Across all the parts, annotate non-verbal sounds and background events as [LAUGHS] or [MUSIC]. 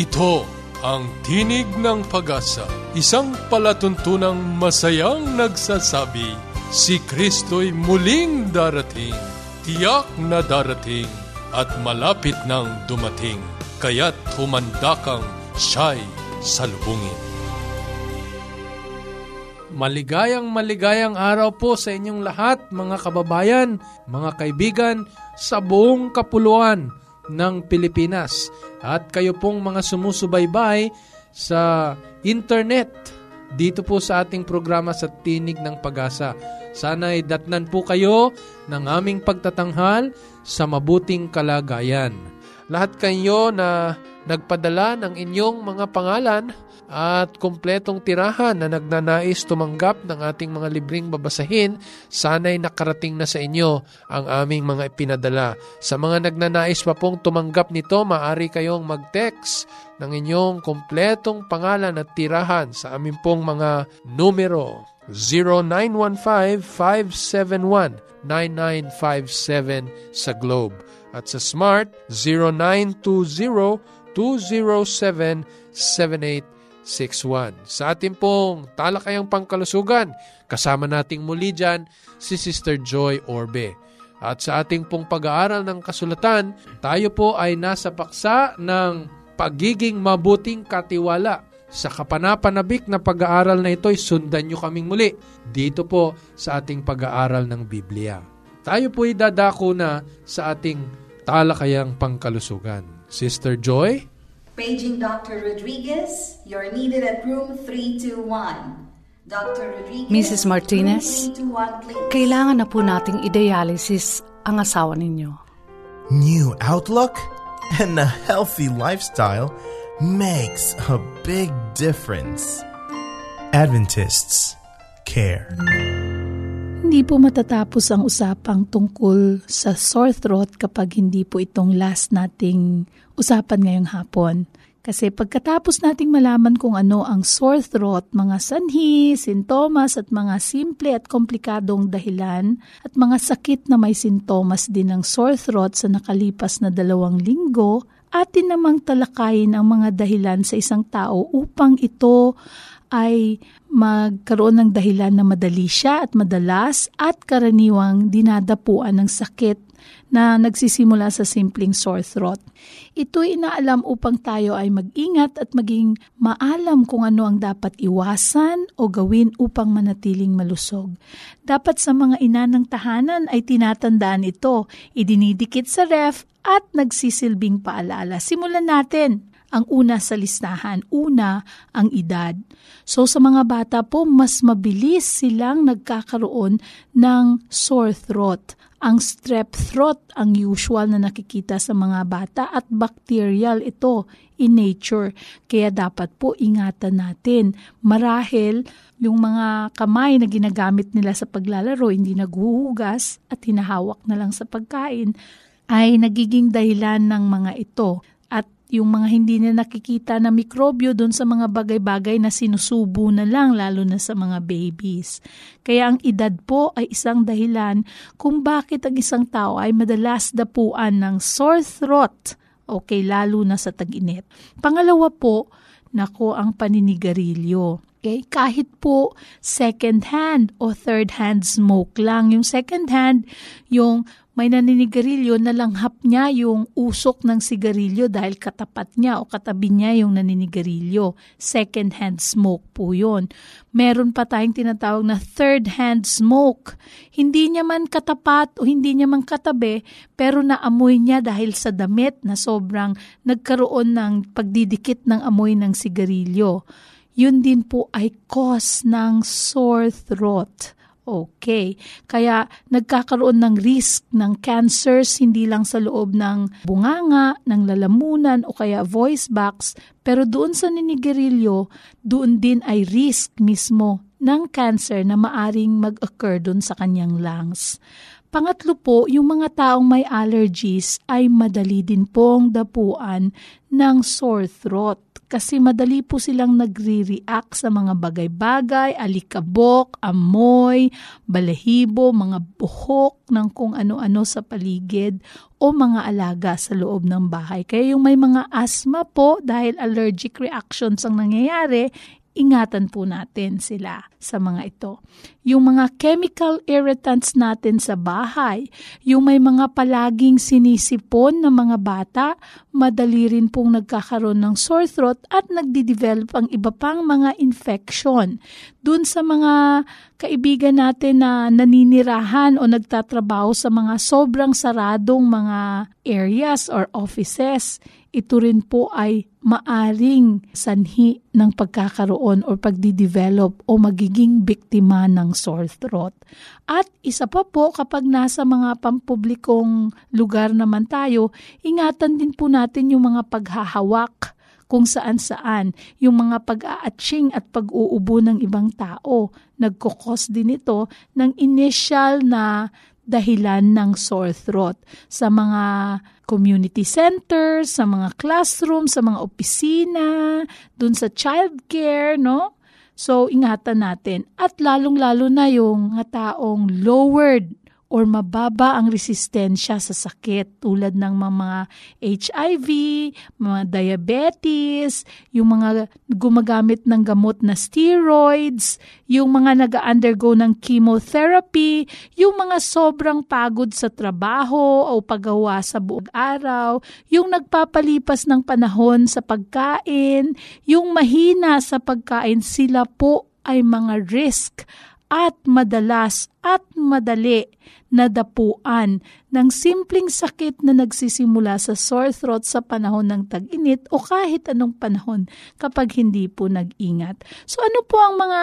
Ito ang Tinig ng Pag-asa, isang palatuntunang masayang nagsasabi, si Kristo'y muling darating, tiyak na darating, at malapit nang dumating, kaya't humanda kang siya'y salubungin. Maligayang maligayang araw po sa inyong lahat mga kababayan, mga kaibigan sa buong kapuluan ng Pilipinas. At kayo pong mga sumusubaybay sa internet dito po sa ating programa sa Tinig ng Pag-asa. Sana'y datnan po kayo ng aming pagtatanghal sa mabuting kalagayan. Lahat kayo na nagpadala ng inyong mga pangalan at kumpletong tirahan na nagnanais tumanggap ng ating mga libreng babasahin, sana'y nakarating na sa inyo ang aming mga ipinadala. Sa mga nagnanais pa pong tumanggap nito, maaari kayong mag-text ng inyong kumpletong pangalan at tirahan sa aming pong mga numero 0915-571-9957 sa Globe at sa Smart 0920-207-7861. Sa ating pong talakayang pangkalusugan, kasama nating muli dyan si Sister Joy Orbe. At sa ating pong pag-aaral ng kasulatan, tayo po ay nasa paksa ng pagiging mabuting katiwala. Sa kapanapanabik na pag-aaral na ito, sundan nyo kaming muli dito po sa ating pag-aaral ng Biblia. Tayo po ay dadako na sa ating talakayang pangkalusugan. Sister Joy? Paging Dr. Rodriguez, you're needed at room 321. Dr. Rodriguez, Mrs. Martinez, room 321, please. Kailangan na po nating i-dialysis ang asawa ninyo. New outlook and a healthy lifestyle makes a big difference. Adventists care. Hindi po matatapos ang usapang tungkol sa sore throat kapag hindi po itong last nating usapan ngayong hapon. Kasi pagkatapos nating malaman kung ano ang sore throat, mga sanhi, sintomas at mga simple at komplikadong dahilan at mga sakit na may sintomas din ng sore throat sa nakalipas na dalawang linggo, atin namang talakayin ang mga dahilan sa isang tao upang ito ay magkaroon ng dahilan na madali siya at madalas at karaniwang dinadapuan ng sakit na nagsisimula sa simpleng sore throat. Ito'y inaalam upang tayo ay mag-ingat at maging maalam kung ano ang dapat iwasan o gawin upang manatiling malusog. Dapat sa mga ina ng tahanan ay tinatandaan ito, idinidikit sa ref at nagsisilbing paalala. Simulan natin ang una sa listahan. Una, ang edad. So sa mga bata po, mas mabilis silang nagkakaroon ng sore throat. Ang strep throat ang usual na nakikita sa mga bata at bacterial ito in nature. Kaya dapat po ingatan natin. Marahil yung mga kamay na ginagamit nila sa paglalaro hindi naghuhugas at hinahawak na lang sa pagkain ay nagiging dahilan ng mga ito yung mga hindi na nakikita na mikrobyo doon sa mga bagay-bagay na sinusubo na lang, lalo na sa mga babies. Kaya ang edad po ay isang dahilan kung bakit ang isang tao ay madalas dapuan ng sore throat, okay, lalo na sa tag-init. Pangalawa po, nako ang paninigarilyo. Okay? Kahit po second hand o third hand smoke lang. Yung second hand, yung may naninigarilyo na langhap niya yung usok ng sigarilyo dahil katapat niya o katabi niya yung naninigarilyo. Second hand smoke po yun. Meron pa tayong tinatawag na third hand smoke. Hindi niya man katapat o hindi niya man katabi pero naamoy niya dahil sa damit na sobrang nagkaroon ng pagdidikit ng amoy ng sigarilyo. Yun din po ay cause ng sore throat Okay. Kaya nagkakaroon ng risk ng cancers hindi lang sa loob ng bunganga, ng lalamunan o kaya voice box, pero doon sa ninigarilyo, doon din ay risk mismo ng cancer na maaring mag-occur doon sa kanyang lungs. Pangatlo po, yung mga taong may allergies ay madali din pong dapuan ng sore throat kasi madali po silang nagre-react sa mga bagay-bagay, alikabok, amoy, balahibo, mga buhok ng kung ano-ano sa paligid o mga alaga sa loob ng bahay. Kaya yung may mga asthma po dahil allergic reactions ang nangyayari, ingatan po natin sila sa mga ito. Yung mga chemical irritants natin sa bahay, yung may mga palaging sinisipon ng mga bata, madali rin pong nagkakaroon ng sore throat at nagdi-develop ang iba pang mga infection. Dun sa mga kaibigan natin na naninirahan o nagtatrabaho sa mga sobrang saradong mga areas or offices, ito rin po ay maaring sanhi ng pagkakaroon o pagdi-develop o magiging biktima ng sore throat. At isa pa po kapag nasa mga pampublikong lugar naman tayo, ingatan din po natin yung mga paghahawak kung saan-saan, yung mga pag-aatsing at pag-uubo ng ibang tao. Nagkukos din ito ng initial na dahilan ng sore throat sa mga community centers, sa mga classroom, sa mga opisina, dun sa childcare, no? So, ingatan natin. At lalong-lalo na yung taong lowered or mababa ang resistensya sa sakit tulad ng mga HIV, mga diabetes, yung mga gumagamit ng gamot na steroids, yung mga nag-undergo ng chemotherapy, yung mga sobrang pagod sa trabaho o paggawa sa buong araw, yung nagpapalipas ng panahon sa pagkain, yung mahina sa pagkain, sila po ay mga risk at madalas at madali nadapuan ng simpleng sakit na nagsisimula sa sore throat sa panahon ng tag-init o kahit anong panahon kapag hindi po nag-ingat. So ano po ang mga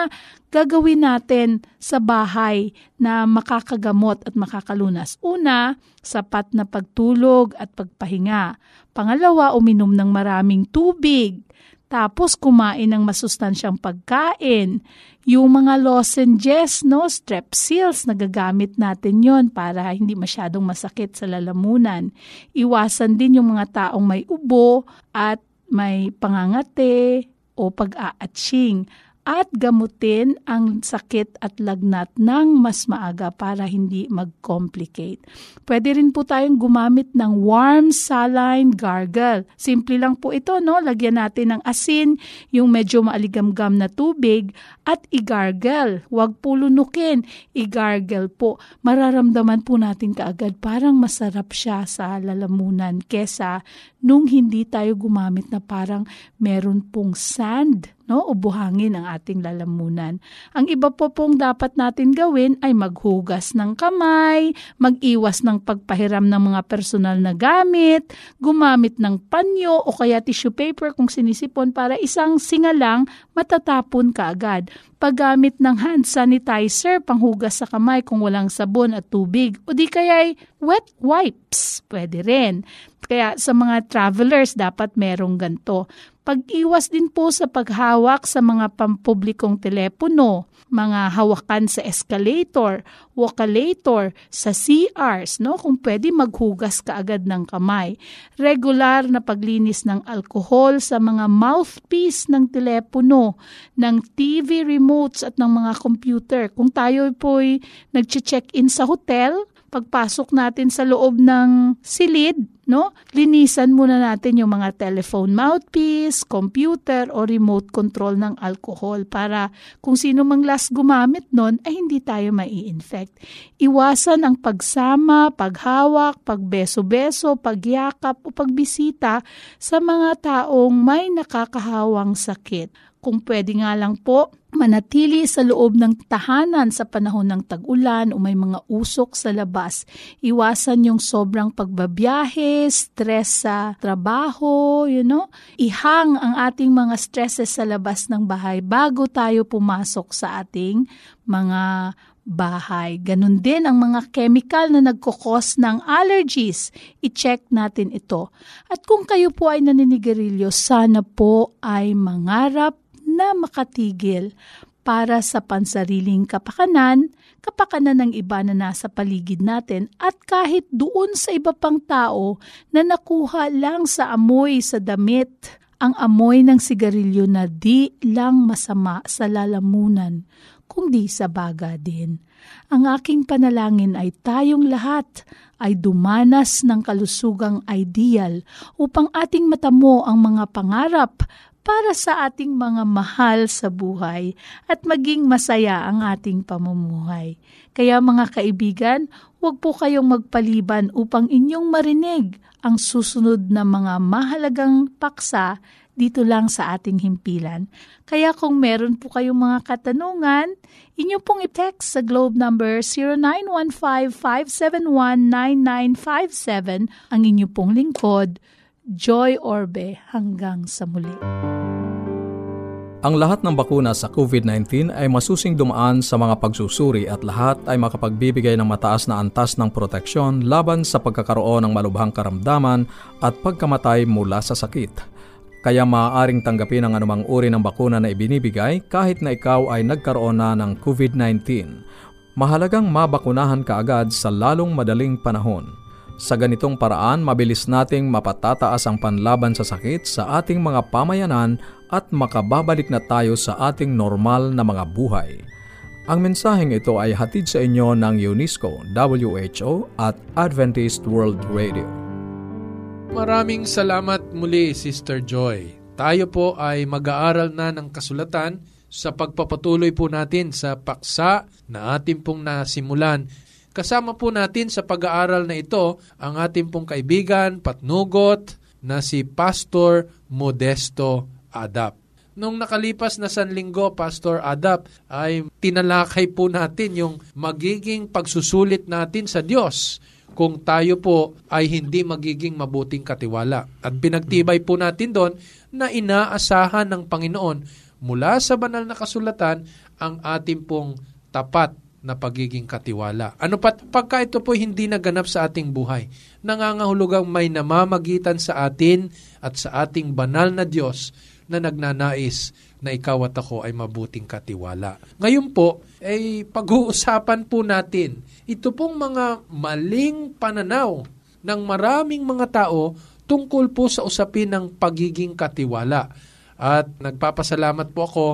gagawin natin sa bahay na makakagamot at makakalunas? Una, sapat na pagtulog at pagpahinga. Pangalawa, uminom ng maraming tubig. Tapos kumain ng masustansyang pagkain. Yung mga lozenges, no, strepsils, nagagamit natin yon para hindi masyadong masakit sa lalamunan. Iwasan din yung mga taong may ubo at may pangangate o pag-aatsing at gamutin ang sakit at lagnat ng mas maaga para hindi mag-complicate. Pwede rin po tayong gumamit ng warm saline gargle. Simple lang po ito, no? Lagyan natin ng asin, yung medyo maaligamgam na tubig at igargle. Huwag po lunukin, igargle po. Mararamdaman po natin kaagad parang masarap siya sa lalamunan kesa nung hindi tayo gumamit na parang meron pong sand no? o buhangin ang ating lalamunan. Ang iba po pong dapat natin gawin ay maghugas ng kamay, mag-iwas ng pagpahiram ng mga personal na gamit, gumamit ng panyo o kaya tissue paper kung sinisipon para isang singa lang matatapon ka agad. Paggamit ng hand sanitizer, panghugas sa kamay kung walang sabon at tubig. O di kaya wet wipes, pwede rin. Kaya sa mga travelers, dapat merong ganto pag-iwas din po sa paghawak sa mga pampublikong telepono, mga hawakan sa escalator, walkalator, sa CRs, no? kung pwede maghugas ka agad ng kamay. Regular na paglinis ng alkohol sa mga mouthpiece ng telepono, ng TV remotes at ng mga computer. Kung tayo po'y nag-check-in sa hotel, pagpasok natin sa loob ng silid, no? Linisan muna natin yung mga telephone mouthpiece, computer o remote control ng alcohol para kung sino mang last gumamit nun ay hindi tayo mai-infect. Iwasan ang pagsama, paghawak, pagbeso-beso, pagyakap o pagbisita sa mga taong may nakakahawang sakit. Kung pwede nga lang po, manatili sa loob ng tahanan sa panahon ng tag-ulan o may mga usok sa labas. Iwasan yung sobrang pagbabiyahe, stress sa trabaho, you know. Ihang ang ating mga stresses sa labas ng bahay bago tayo pumasok sa ating mga bahay. Ganon din ang mga chemical na nagkukos ng allergies. I-check natin ito. At kung kayo po ay naninigarilyo, sana po ay mangarap na makatigil para sa pansariling kapakanan, kapakanan ng iba na nasa paligid natin at kahit doon sa iba pang tao na nakuha lang sa amoy sa damit ang amoy ng sigarilyo na di lang masama sa lalamunan, kundi sa baga din. Ang aking panalangin ay tayong lahat ay dumanas ng kalusugang ideal upang ating matamo ang mga pangarap para sa ating mga mahal sa buhay at maging masaya ang ating pamumuhay. Kaya mga kaibigan, huwag po kayong magpaliban upang inyong marinig ang susunod na mga mahalagang paksa dito lang sa ating himpilan. Kaya kung meron po kayong mga katanungan, inyo pong i-text sa globe number 0915-571-9957 ang inyo pong lingkod, Joy Orbe. Hanggang sa muli. Ang lahat ng bakuna sa COVID-19 ay masusing dumaan sa mga pagsusuri at lahat ay makapagbibigay ng mataas na antas ng proteksyon laban sa pagkakaroon ng malubhang karamdaman at pagkamatay mula sa sakit. Kaya maaaring tanggapin ang anumang uri ng bakuna na ibinibigay kahit na ikaw ay nagkaroon na ng COVID-19. Mahalagang mabakunahan ka agad sa lalong madaling panahon. Sa ganitong paraan, mabilis nating mapatataas ang panlaban sa sakit sa ating mga pamayanan at makababalik na tayo sa ating normal na mga buhay. Ang mensaheng ito ay hatid sa inyo ng UNESCO, WHO at Adventist World Radio. Maraming salamat muli, Sister Joy. Tayo po ay mag-aaral na ng kasulatan sa pagpapatuloy po natin sa paksa na ating pong nasimulan Kasama po natin sa pag-aaral na ito ang ating pong kaibigan, patnugot na si Pastor Modesto Adap. Nung nakalipas na sanlinggo, Pastor Adap, ay tinalakay po natin yung magiging pagsusulit natin sa Diyos kung tayo po ay hindi magiging mabuting katiwala. At pinagtibay po natin doon na inaasahan ng Panginoon mula sa banal na kasulatan ang ating pong tapat na pagiging katiwala. Ano pat pagka ito po hindi naganap sa ating buhay, nangangahulugang may namamagitan sa atin at sa ating banal na Diyos na nagnanais na ikaw at ako ay mabuting katiwala. Ngayon po, ay pag-uusapan po natin ito pong mga maling pananaw ng maraming mga tao tungkol po sa usapin ng pagiging katiwala. At nagpapasalamat po ako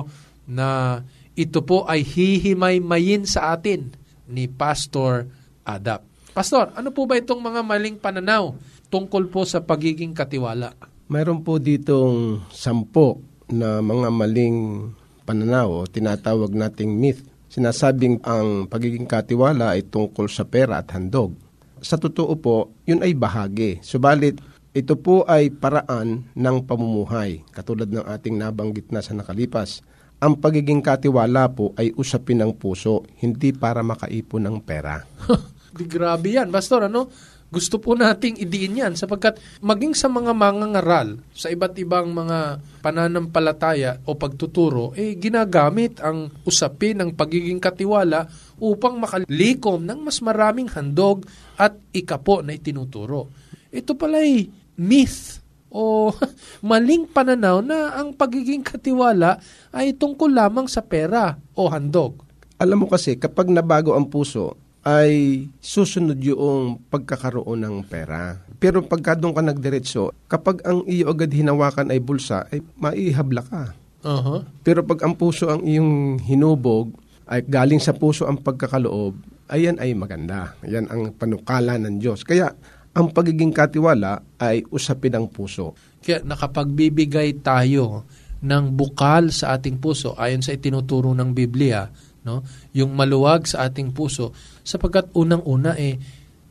na ito po ay hihimay-mayin sa atin ni Pastor Adap. Pastor, ano po ba itong mga maling pananaw tungkol po sa pagiging katiwala? Mayroon po ditong sampo na mga maling pananaw o tinatawag nating myth. Sinasabing ang pagiging katiwala ay tungkol sa pera at handog. Sa totoo po, yun ay bahagi. Subalit, ito po ay paraan ng pamumuhay, katulad ng ating nabanggit na sa nakalipas ang pagiging katiwala po ay usapin ng puso, hindi para makaipon ng pera. [LAUGHS] Di grabe yan, Pastor. Ano? Gusto po nating idiin yan sapagkat maging sa mga mangangaral, sa iba't ibang mga pananampalataya o pagtuturo, eh ginagamit ang usapin ng pagiging katiwala upang makalikom ng mas maraming handog at ikapo na itinuturo. Ito pala'y myth o [LAUGHS] maling pananaw na ang pagiging katiwala ay tungkol lamang sa pera o handog. Alam mo kasi, kapag nabago ang puso, ay susunod yung pagkakaroon ng pera. Pero pagka doon ka nagdiretso, kapag ang iyo agad hinawakan ay bulsa, ay maihabla ka. Uh-huh. Pero pag ang puso ang iyong hinubog, ay galing sa puso ang pagkakaloob, ayan ay maganda. Yan ang panukala ng Diyos. Kaya ang pagiging katiwala ay usapin ng puso. Kaya nakapagbibigay tayo ng bukal sa ating puso ayon sa itinuturo ng Biblia, no? Yung maluwag sa ating puso sapagkat unang-una eh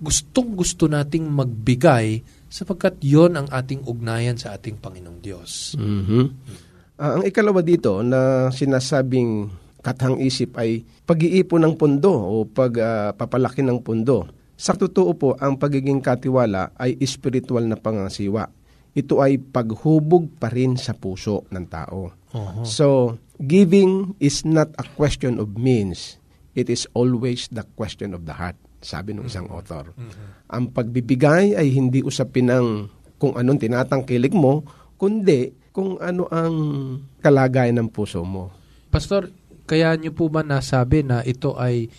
gustong gusto nating magbigay sapagkat yon ang ating ugnayan sa ating Panginoong Diyos. Mm-hmm. Uh, ang ikalawa dito na sinasabing katang isip ay pag-iipon ng pundo o pagpapalaki uh, ng pundo. Sa totoo po, ang pagiging katiwala ay espiritual na pangasiwa. Ito ay paghubog pa rin sa puso ng tao. Uh-huh. So, giving is not a question of means. It is always the question of the heart, sabi ng isang uh-huh. author. Uh-huh. Ang pagbibigay ay hindi usapin ng kung anong tinatangkilik mo, kundi kung ano ang kalagayan ng puso mo. Pastor, kaya niyo po ba nasabi na ito ay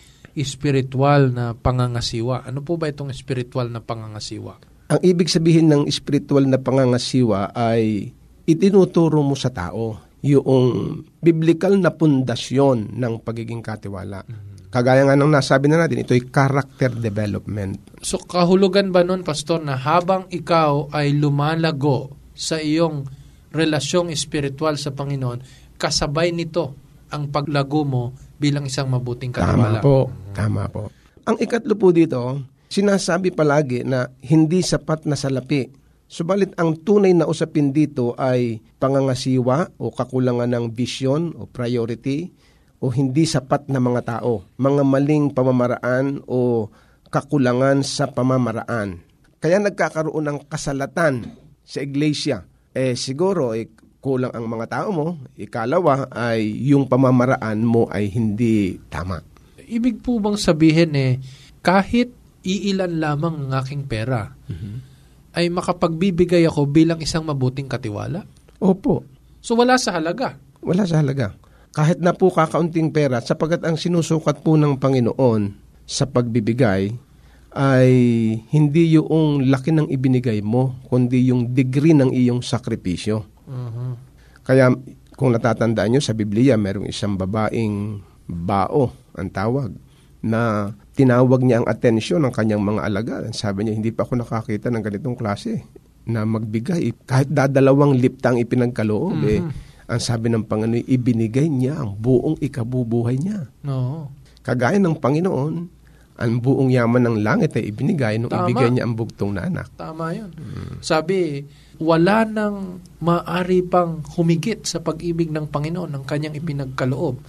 spiritual na pangangasiwa. Ano po ba itong spiritual na pangangasiwa? Ang ibig sabihin ng spiritual na pangangasiwa ay itinuturo mo sa tao yung biblical na pundasyon ng pagiging katiwala. Kagaya nga ng nasabi na natin, ito ay character development. So kahulugan ba nun, Pastor, na habang ikaw ay lumalago sa iyong relasyong espiritual sa Panginoon, kasabay nito ang paglago mo bilang isang mabuting katiwala? Tama po. Tama po. Ang ikatlo po dito, sinasabi palagi na hindi sapat na salapi. Subalit ang tunay na usapin dito ay pangangasiwa o kakulangan ng vision o priority o hindi sapat na mga tao, mga maling pamamaraan o kakulangan sa pamamaraan. Kaya nagkakaroon ng kasalatan sa iglesia. Eh siguro eh, kulang ang mga tao mo. Ikalawa ay yung pamamaraan mo ay hindi tama. Ibig po bang sabihin eh, kahit iilan lamang ang aking pera, ay makapagbibigay ako bilang isang mabuting katiwala? Opo, So wala sa halaga. wala sa halaga. Kahit na po kakaunting pera, sapagat ang sinusukat po ng Panginoon sa pagbibigay ay hindi yung laki ng ibinigay mo, kundi yung degree ng iyong sakripisyo. Kaya kung natatandaan nyo sa Biblia, merong isang babaeng bao, ang tawag, na tinawag niya ang atensyon ng kanyang mga alaga. Sabi niya, hindi pa ako nakakita ng ganitong klase na magbigay. Kahit dadalawang liptang ipinagkaloob, eh, ang sabi ng Panginoon, ibinigay niya ang buong ikabubuhay niya. No. Kagaya ng Panginoon, ang buong yaman ng langit ay ibinigay nung Tama. ibigay niya ang bugtong na anak. Tama yun. Sabi, wala nang maari pang humigit sa pag-ibig ng Panginoon ng kanyang ipinagkaloob.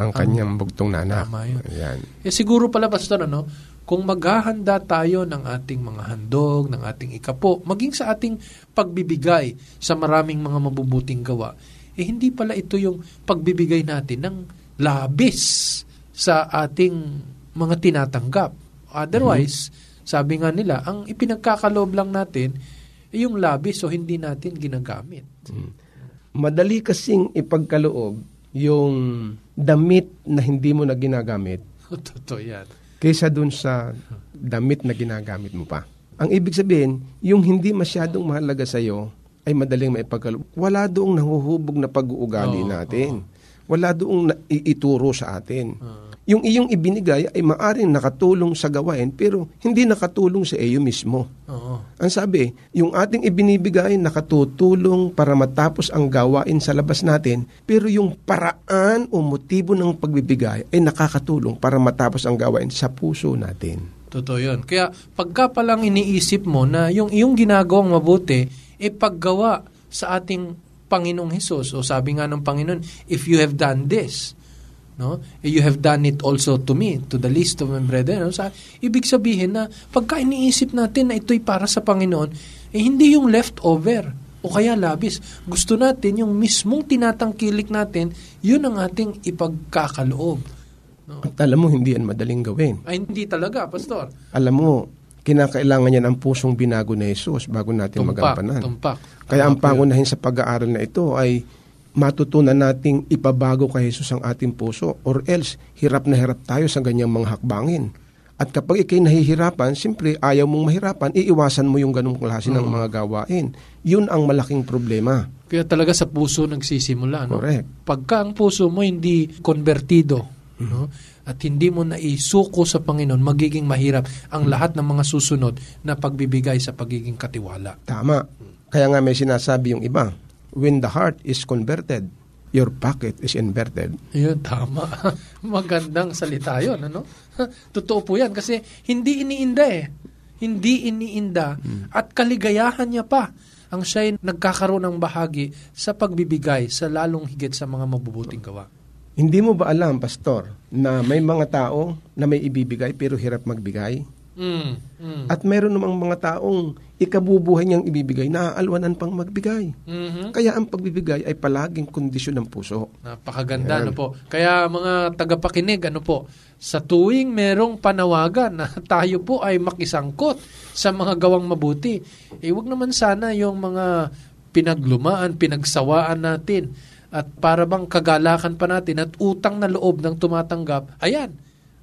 Ang kanyang bugtong na anak. Tama yun. Ayan. Eh siguro pala, Pastor, ano, kung maghahanda tayo ng ating mga handog, ng ating ikapo, maging sa ating pagbibigay sa maraming mga mabubuting gawa, eh hindi pala ito yung pagbibigay natin ng labis sa ating mga tinatanggap. Otherwise, sabi nga nila, ang ipinagkakaloob lang natin, eh, yung labis o hindi natin ginagamit. Madali kasing ipagkaloob yung damit na hindi mo na ginagamit [LAUGHS] Totoo yan. kaysa dun sa damit na ginagamit mo pa. Ang ibig sabihin, yung hindi masyadong mahalaga sa iyo ay madaling maipagkaloob. Wala doong nahuhubog na pag-uugali Oo, natin. Wala doong iituro sa atin. Ah. Yung iyong ibinigay ay maaring nakatulong sa gawain pero hindi nakatulong sa iyo mismo. Oo. Ang sabi, yung ating ibinibigay nakatutulong para matapos ang gawain sa labas natin, pero yung paraan o motibo ng pagbibigay ay nakakatulong para matapos ang gawain sa puso natin. Totoo yun. Kaya pagka palang iniisip mo na yung iyong ginagawang mabuti, e paggawa sa ating Panginoong Hesus. O sabi nga ng Panginoon, if you have done this, no, you have done it also to me, to the least of my brethren. No? Sa, ibig sabihin na pagka iniisip natin na ito'y para sa Panginoon, eh hindi yung leftover o kaya labis. Gusto natin yung mismong tinatangkilik natin, yun ang ating ipagkakaloob. At alam mo, hindi yan madaling gawin. Ay hindi talaga, Pastor. Alam mo, kinakailangan yan ang pusong binago na Jesus bago natin Tumpak, magampanan. tumpak. Kaya ang pangunahin sa pag-aaral na ito ay matutunan nating ipabago kay Jesus ang ating puso or else hirap na hirap tayo sa ganyang mga hakbangin. At kapag ikay nahihirapan, siyempre ayaw mong mahirapan, iiwasan mo yung ganong klase ng Mm. mga gawain. Yun ang malaking problema. Kaya talaga sa puso nagsisimula. No? Correct. Pagka ang puso mo hindi konvertido no? At hindi mo na isuko sa Panginoon, magiging mahirap ang lahat ng mga susunod na pagbibigay sa pagiging katiwala. Tama. Kaya nga may sinasabi yung iba, when the heart is converted, your pocket is inverted. Yun, tama. [LAUGHS] Magandang salita yun. Ano? [LAUGHS] Totoo po yan kasi hindi iniinda eh. Hindi iniinda at kaligayahan niya pa ang siya'y nagkakaroon ng bahagi sa pagbibigay sa lalong higit sa mga mabubuting gawa. Hindi mo ba alam, Pastor, na may mga tao na may ibibigay pero hirap magbigay? Mm, mm. At meron namang mga taong ikabubuhay niyang ibibigay, naaalwanan pang magbigay. Mhm. Kaya ang pagbibigay ay palaging kondisyon ng puso. Napakaganda, Ayan. ano po. Kaya mga tagapakinig, ano po, sa tuwing merong panawagan na [LAUGHS] tayo po ay makisangkot sa mga gawang mabuti, eh wag naman sana yung mga pinaglumaan, pinagsawaan natin at para bang kagalakan pa natin at utang na loob ng tumatanggap, ayan,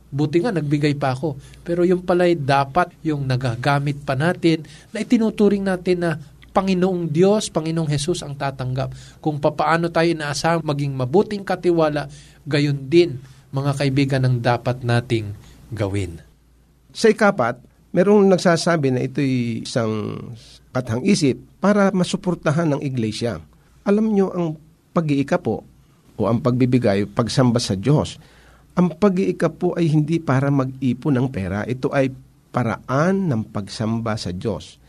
buti nga nagbigay pa ako. Pero yung pala'y dapat yung nagagamit pa natin na itinuturing natin na Panginoong Diyos, Panginoong Jesus ang tatanggap. Kung papaano tayo inaasahang maging mabuting katiwala, gayon din, mga kaibigan, ang dapat nating gawin. Sa ikapat, merong nagsasabi na ito'y isang kathang isip para masuportahan ng iglesia. Alam nyo, ang pag-iika po o ang pagbibigay, pagsamba sa Diyos, ang pag-iika po ay hindi para mag-ipon ng pera. Ito ay paraan ng pagsamba sa Diyos.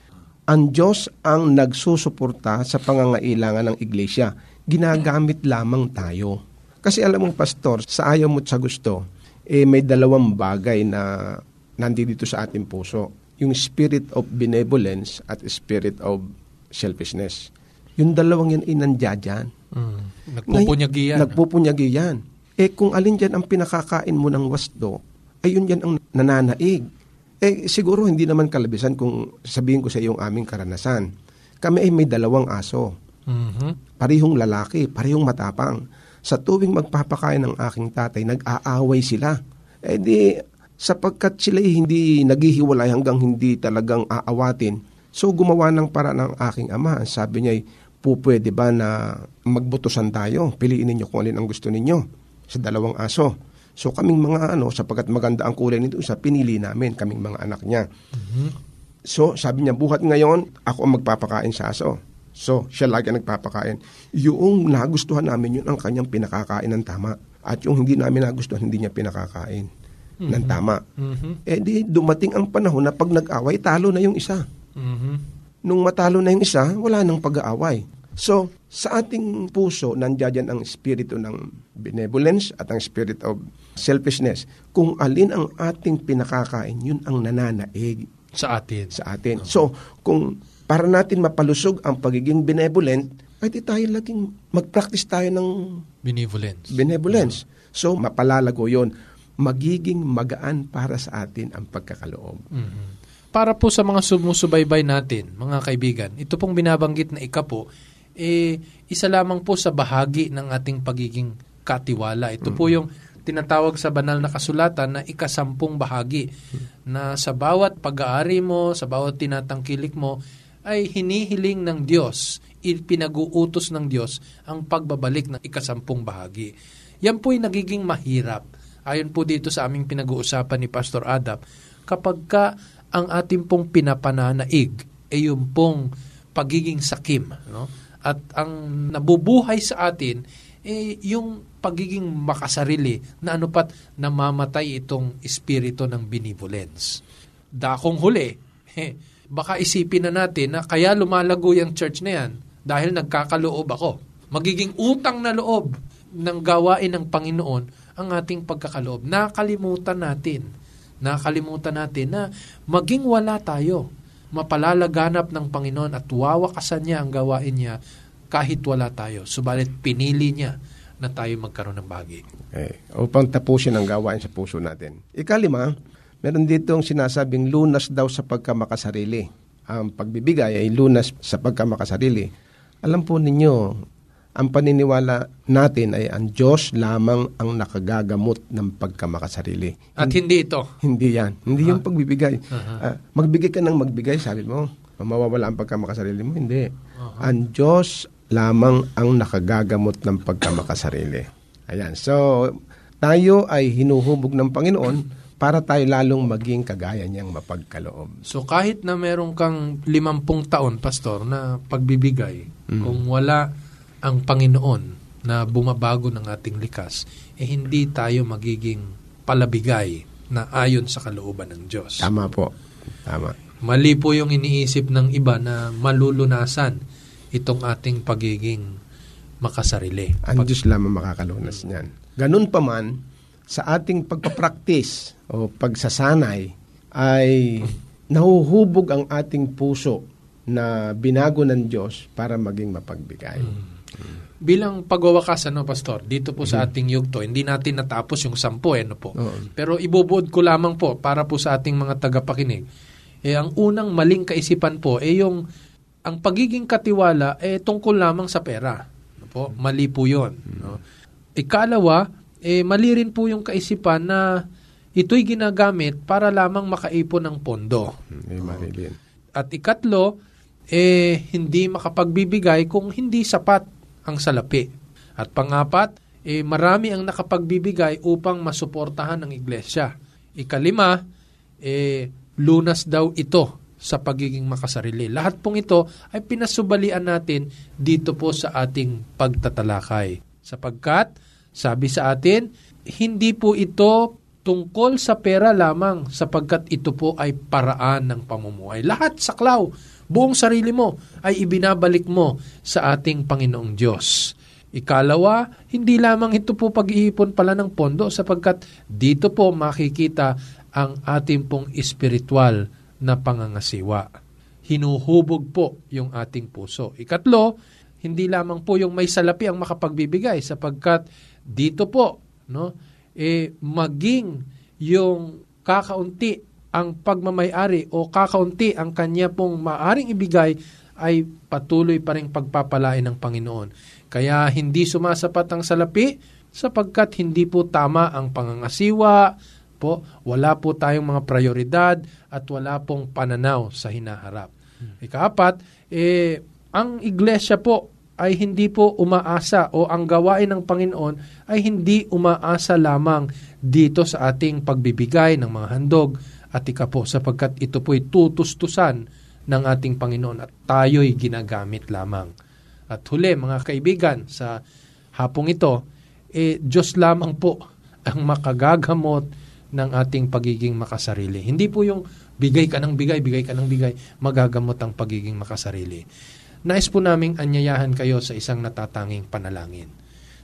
Ang Diyos ang nagsusuporta sa pangangailangan ng iglesia. Ginagamit lamang tayo. Kasi alam mo, Pastor, sa ayaw mo sa gusto, eh, may dalawang bagay na nandito sa ating puso. Yung spirit of benevolence at spirit of selfishness. Yung dalawang yan ay nandyan. Mm. Nagpupunyagi yan. Nagpupunyagi yan. Eh kung alin dyan ang pinakakain mo ng wasdo, ay yun yan ang nananaig. Eh siguro hindi naman kalabisan kung sabihin ko sa iyong aming karanasan. Kami ay may dalawang aso. Mhm. Parihong lalaki, parihong matapang. Sa tuwing magpapakain ng aking tatay, nag-aaway sila. Eh di, sapagkat sila hindi naghihiwalay hanggang hindi talagang aawatin, so gumawa ng para ng aking ama. Sabi niya, po pwede ba na magbutusan tayo? Piliin ninyo kung alin ang gusto ninyo sa dalawang aso. So kaming mga ano, sapagkat maganda ang kulay nito, sa pinili namin, kaming mga anak niya. So sabi niya, buhat ngayon, ako ang magpapakain sa aso. So, siya lagi ang nagpapakain. Yung nagustuhan namin, yun ang kanyang pinakakain ng tama. At yung hindi namin nagustuhan, hindi niya pinakakain ng tama. Mhm. Eh di, dumating ang panahon na pag nag-away, talo na yung isa. Mhm. Nung matalo na yung isa, wala nang pag-aaway. So, sa ating puso, nandiyan ang espiritu ng benevolence at ang spirit of selfishness. Kung alin ang ating pinakakain, yun ang nananaig Sa atin. sa atin. So, kung para natin mapalusog ang pagiging benevolent, ay di tayo laging mag-practice tayo ng Benevolence. benevolence. So, mapalalago yon magiging magaan para sa atin ang pagkakaloob. Mhm. Para po sa mga sumusubaybay natin, mga kaibigan, ito pong binabanggit na ika po, eh, isa lamang po sa bahagi ng ating pagiging katiwala. Ito po yung tinatawag sa banal na kasulatan na ikasampung bahagi na sa bawat pag-aari mo, sa bawat tinatangkilik mo, ay hinihiling ng Diyos, ipinag-uutos ng Diyos ang pagbabalik ng ikasampung bahagi. Yan po ay nagiging mahirap. Ayon po dito sa aming pinag-uusapan ni Pastor Adap, kapag ka ang ating pong pinapananaig ay yung pong pagiging sakim. No? At ang nabubuhay sa atin eh, yung pagiging makasarili na ano pat namamatay itong espiritu ng benevolence. Dakong huli, eh, baka isipin na natin na kaya lumalago yung church na yan dahil nagkakaloob ako. Magiging utang na loob ng gawain ng Panginoon ang ating pagkakaloob. Nakalimutan natin. Nakalimutan natin na maging wala tayo. Mapalalaganap ng Panginoon at wawakasan niya ang gawain niya kahit wala tayo. Subalit pinili niya na tayo magkaroon ng bagi. Okay. Upang tapusin ang gawain sa puso natin. Ikalima, meron dito ang sinasabing lunas daw sa pagkamakasarili. Ang pagbibigay ay lunas sa pagkamakasarili. Alam po ninyo, ang paniniwala natin ay ang Diyos lamang ang nakagagamot ng pagkamakasarili. At hindi ito. Hindi yan. Hindi yung pagbibigay. Ah, magbigay ka ng magbigay, sabi mo. Mawawala ang pagkamakasarili mo. Hindi. Ang Diyos lamang ang nakagagamot ng pagkamakasarili. Ayan. So, tayo ay hinuhubog ng Panginoon para tayo lalong maging kagaya niyang mapagkaloob. So kahit na meron kang limampung taon, Pastor, na pagbibigay, kung wala ang Panginoon na bumabago ng ating likas, eh hindi tayo magiging palabigay na ayon sa kalooban ng Diyos. Tama po. Tama. Mali po yung iniisip ng iba na malulunasan itong ating pagiging makasarili. Ang Diyos lamang makakalunas niyan. Ganun pa man, sa ating pagpapraktis o pagsasanay ay nahuhubog ang ating puso na binago ng Diyos para maging mapagbigay. Bilang pagwawakas, ano, Pastor, dito po sa ating yugto, hindi natin natapos yung sampu, eh, ano po. Oo. Pero ibubuod ko lamang po para po sa ating mga tagapakinig. Eh, ang unang maling kaisipan po, eh, yung ang pagiging katiwala, eh, tungkol lamang sa pera. Ano po? Mali po yun. No? Ikalawa, eh, mali rin po yung kaisipan na ito'y ginagamit para lamang makaipon ng pondo. Eh, Marilyn. At ikatlo, eh hindi makapagbibigay kung hindi sapat ang salapi. At pangapat, eh marami ang nakapagbibigay upang masuportahan ang iglesia. Ikalima, eh lunas daw ito sa pagiging makasarili. Lahat pong ito ay pinasubalian natin dito po sa ating pagtatalakay. Sapagkat, sabi sa atin, hindi po ito tungkol sa pera lamang sapagkat ito po ay paraan ng pamumuhay. Lahat saklaw, buong sarili mo ay ibinabalik mo sa ating Panginoong Diyos. Ikalawa, hindi lamang ito po pag-iipon pala ng pondo sapagkat dito po makikita ang ating pong espiritual na pangangasiwa. Hinuhubog po yung ating puso. Ikatlo, hindi lamang po yung may salapi ang makapagbibigay sapagkat dito po no eh, maging yung kakaunti ang pagmamayari o kakaunti ang kanya pong maaring ibigay ay patuloy pa rin pagpapalain ng Panginoon. Kaya hindi sumasapat ang salapi sapagkat hindi po tama ang pangangasiwa, po, wala po tayong mga prioridad at wala pong pananaw sa hinaharap. Hmm. Ikaapat, eh, ang iglesia po ay hindi po umaasa o ang gawain ng Panginoon ay hindi umaasa lamang dito sa ating pagbibigay ng mga handog at ika po sapagkat ito po'y tutustusan ng ating Panginoon at tayo'y ginagamit lamang. At huli mga kaibigan sa hapong ito, eh, Diyos lamang po ang makagagamot ng ating pagiging makasarili. Hindi po yung bigay ka ng bigay, bigay ka ng bigay, magagamot ang pagiging makasarili nais po naming anyayahan kayo sa isang natatanging panalangin.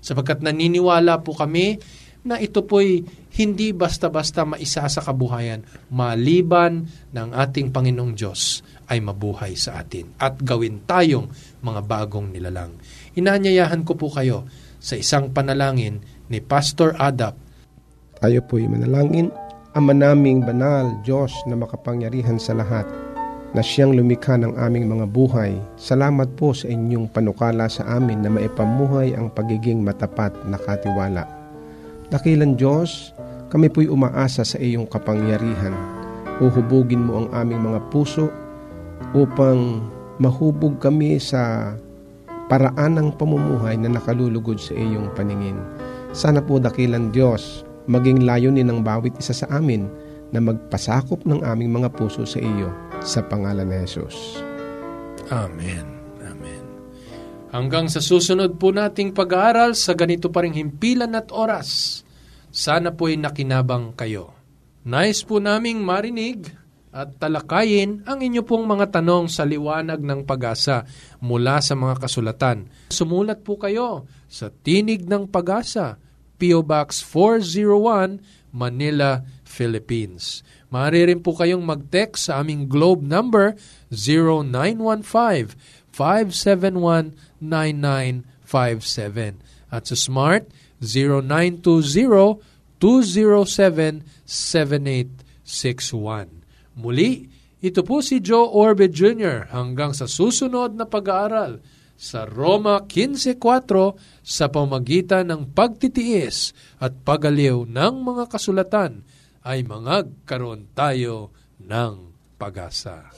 Sapagkat naniniwala po kami na ito po'y hindi basta-basta maisa sa kabuhayan, maliban ng ating Panginoong Diyos ay mabuhay sa atin at gawin tayong mga bagong nilalang. Inaanyayahan ko po kayo sa isang panalangin ni Pastor Adap. Tayo po'y manalangin, Ama naming banal, Diyos na makapangyarihan sa lahat, na siyang lumikha ng aming mga buhay. Salamat po sa inyong panukala sa amin na maipamuhay ang pagiging matapat na katiwala. Dakilan Diyos, kami po'y umaasa sa iyong kapangyarihan. Uhubugin mo ang aming mga puso upang mahubog kami sa paraan ng pamumuhay na nakalulugod sa iyong paningin. Sana po dakilan Diyos, maging layunin ng bawat isa sa amin na magpasakop ng aming mga puso sa iyo sa pangalan ni Jesus. Amen. Amen. Hanggang sa susunod po nating pag-aaral sa ganito pa ring himpilan at oras, sana po'y nakinabang kayo. Nais po naming marinig at talakayin ang inyo pong mga tanong sa liwanag ng pag-asa mula sa mga kasulatan. Sumulat po kayo sa Tinig ng Pag-asa, P.O. Box 401, Manila, Philippines. Maaari rin po kayong mag-text sa aming Globe number 0915-571-9957 at sa Smart 0920-207-7861. Muli, ito po si Joe Orbe Jr. hanggang sa susunod na pag-aaral sa Roma 15.4 sa pamagitan ng pagtitiis at pagaliw ng mga kasulatan ay mangagkaroon tayo ng pag-asa.